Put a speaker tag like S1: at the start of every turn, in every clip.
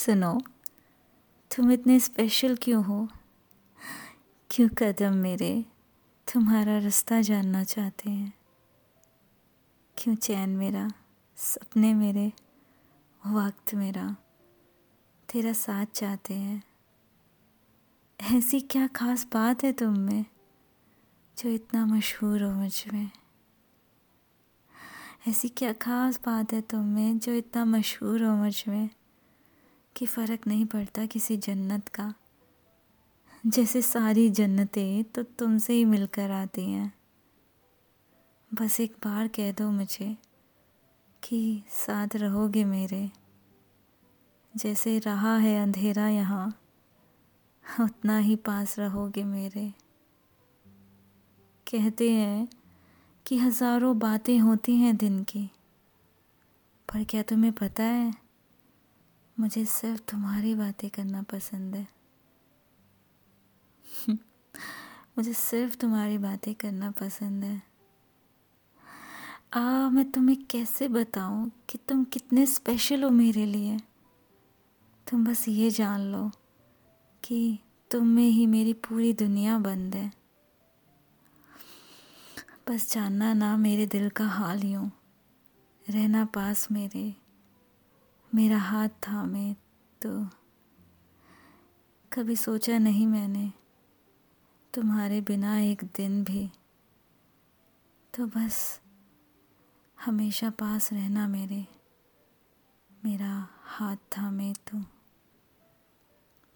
S1: सुनो, तुम इतने स्पेशल क्यों हो? क्यों कदम मेरे तुम्हारा रास्ता जानना चाहते हैं? क्यों चैन मेरा, सपने मेरे, वक्त मेरा, तेरा साथ चाहते हैं? ऐसी क्या खास बात है तुम में, जो इतना मशहूर हो मुझमें? ऐसी क्या खास बात है तुम में, जो इतना मशहूर हो मुझमें? कि फ़र्क नहीं पड़ता किसी जन्नत का। जैसे सारी जन्नतें तो तुमसे ही मिलकर आती हैं। बस एक बार कह दो मुझे कि साथ रहोगे मेरे। जैसे रहा है अंधेरा यहाँ, उतना ही पास रहोगे मेरे। कहते हैं कि हज़ारों बातें होती हैं दिन की, पर क्या तुम्हें पता है मुझे सिर्फ़ तुम्हारी बातें करना पसंद है। मुझे सिर्फ़ तुम्हारी बातें करना पसंद है। आ मैं तुम्हें कैसे बताऊँ कि तुम कितने स्पेशल हो मेरे लिए। तुम बस ये जान लो कि तुम में ही मेरी पूरी दुनिया बंद है। बस जानना ना मेरे दिल का हाल यूँ। रहना पास मेरे। मेरा हाथ थामे तो कभी सोचा नहीं मैंने तुम्हारे बिना एक दिन भी। तो बस हमेशा पास रहना मेरे, मेरा हाथ थामे तो।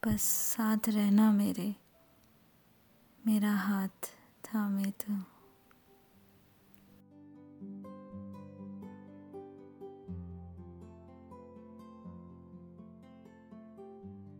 S1: बस साथ रहना मेरे, मेरा हाथ थामे तो।